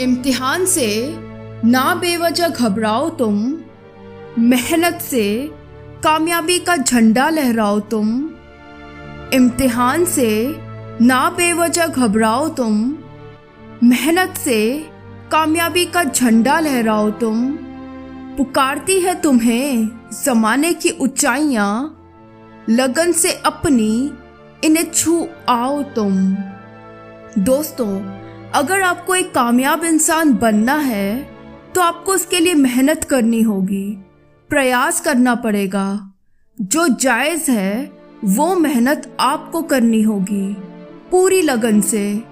इम्तिहान से ना बेवजह घबराओ तुम, मेहनत से कामयाबी का झंडा लहराओ तुम, इम्तिहान से ना बेवजह घबराओ तुम, मेहनत से कामयाबी का झंडा लहराओ तुम। पुकारती है तुम्हें जमाने की ऊंचाइयाँ, लगन से अपनी इन्हें छू आओ तुम। दोस्तों अगर आपको एक कामयाब इंसान बनना है तो आपको उसके लिए मेहनत करनी होगी, प्रयास करना पड़ेगा। जो जायज़ है, वो मेहनत आपको करनी होगी। पूरी लगन से,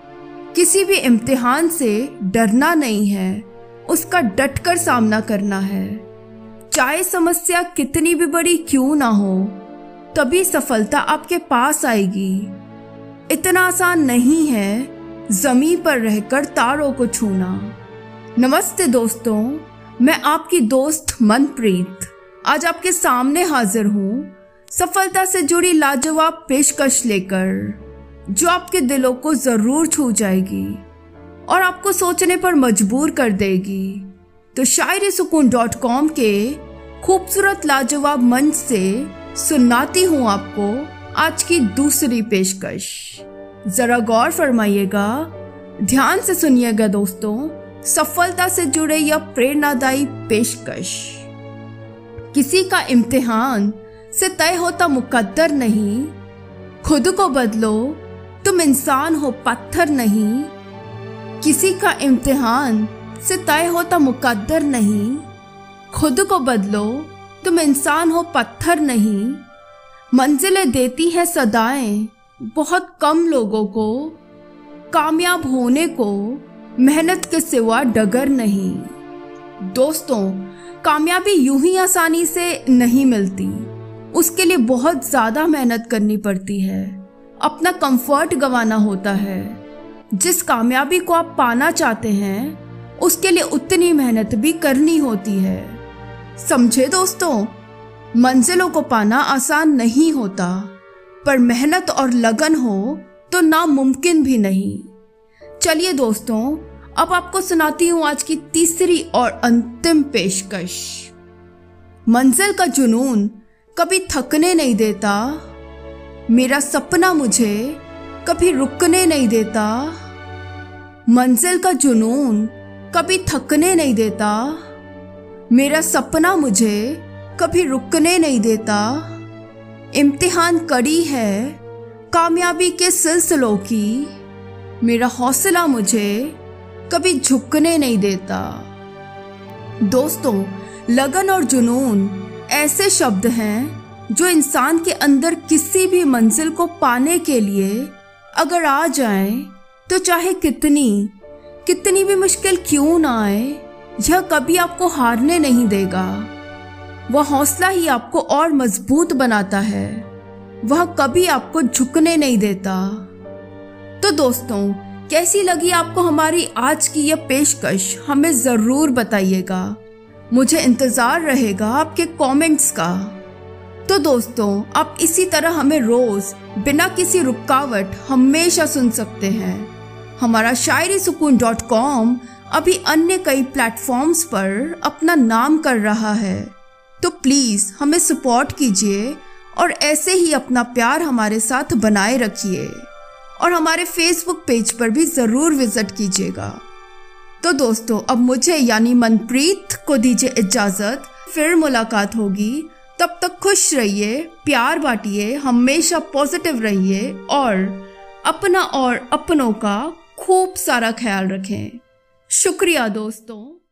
किसी भी इम्तिहान से डरना नहीं है, उसका डटकर सामना करना है। चाहे समस्या कितनी भी बड़ी क्यों ना हो, तभी सफलता आपके पास आएगी। इतना आसान नहीं है ज़मीन पर रहकर तारों को छूना। नमस्ते दोस्तों, मैं आपकी दोस्त मनप्रीत। आज आपके सामने हाजिर हूँ सफलता से जुड़ी लाजवाब पेशकश लेकर, जो आपके दिलों को ज़रूर छू जाएगी और आपको सोचने पर मजबूर कर देगी। तो शायरी सुकून डॉट कॉम के खूबसूरत लाजवाब मंच से सुनाती हूँ आपको आज की दूसरी पेशकश। जरा गौर फरमाइएगा। ध्यान से सुनिएगा दोस्तों, सफलता से जुड़े यह प्रेरणादायी पेशकश। किसी का इम्तिहान से तय होता मुकद्दर नहीं। खुद को बदलो, तुम इंसान हो पत्थर नहीं। किसी का इम्तिहान से तय होता मुकद्दर नहीं। खुद को बदलो, तुम इंसान हो पत्थर नहीं। मंजिलें देती है सदाएँ बहुत कम लोगों को, कामयाब होने को मेहनत के सिवा डगर नहीं। दोस्तों, कामयाबी यूँ ही आसानी से नहीं मिलती। उसके लिए बहुत ज़्यादा मेहनत करनी पड़ती है। अपना कंफर्ट गंवाना होता है। जिस कामयाबी को आप पाना चाहते हैं, उसके लिए उतनी मेहनत भी करनी होती है। समझे दोस्तों? मंजिलों को पाना आसान नहीं होता। पर मेहनत और लगन हो तो नामुमकिन भी नहीं। चलिए दोस्तों, अब आपको सुनाती हूँ आज की तीसरी और अंतिम पेशकश। मंजिल का जुनून कभी थकने नहीं देता। मेरा सपना मुझे कभी रुकने नहीं देता। मंजिल का जुनून कभी थकने नहीं देता। मेरा सपना मुझे कभी रुकने नहीं देता। इम्तिहान कड़ी है कामयाबी के सिलसिलों की। मेरा हौसला मुझे कभी झुकने नहीं देता। दोस्तों, लगन और जुनून ऐसे शब्द हैं जो इंसान के अंदर किसी भी मंजिल को पाने के लिए अगर आ जाए तो चाहे कितनी कितनी भी मुश्किल क्यों ना आए, यह कभी आपको हारने नहीं देगा। वह हौसला ही आपको और मज़बूत बनाता है। वह कभी आपको झुकने नहीं देता। तो दोस्तों, कैसी लगी आपको हमारी आज की यह पेशकश, हमें ज़रूर बताइएगा। मुझे इंतज़ार रहेगा आपके कमेंट्स का। तो दोस्तों, आप इसी तरह हमें रोज, बिना किसी रुकावट, हमेशा सुन सकते हैं। हमारा शायरी सुकून डॉट कॉम अभी अन्य कई प्लेटफॉर्म्स पर अपना नाम कर रहा है। तो प्लीज़ हमें सपोर्ट कीजिए और ऐसे ही अपना प्यार हमारे साथ बनाए रखिए। और हमारे फेसबुक पेज पर भी ज़रूर विज़िट कीजिएगा। तो दोस्तों, अब मुझे यानी मनप्रीत को दीजिए इजाज़त। फिर मुलाकात होगी। तब तक खुश रहिए, प्यार बांटिए, हमेशा पॉजिटिव रहिए और अपना और अपनों का खूब सारा ख्याल रखें। शुक्रिया दोस्तों।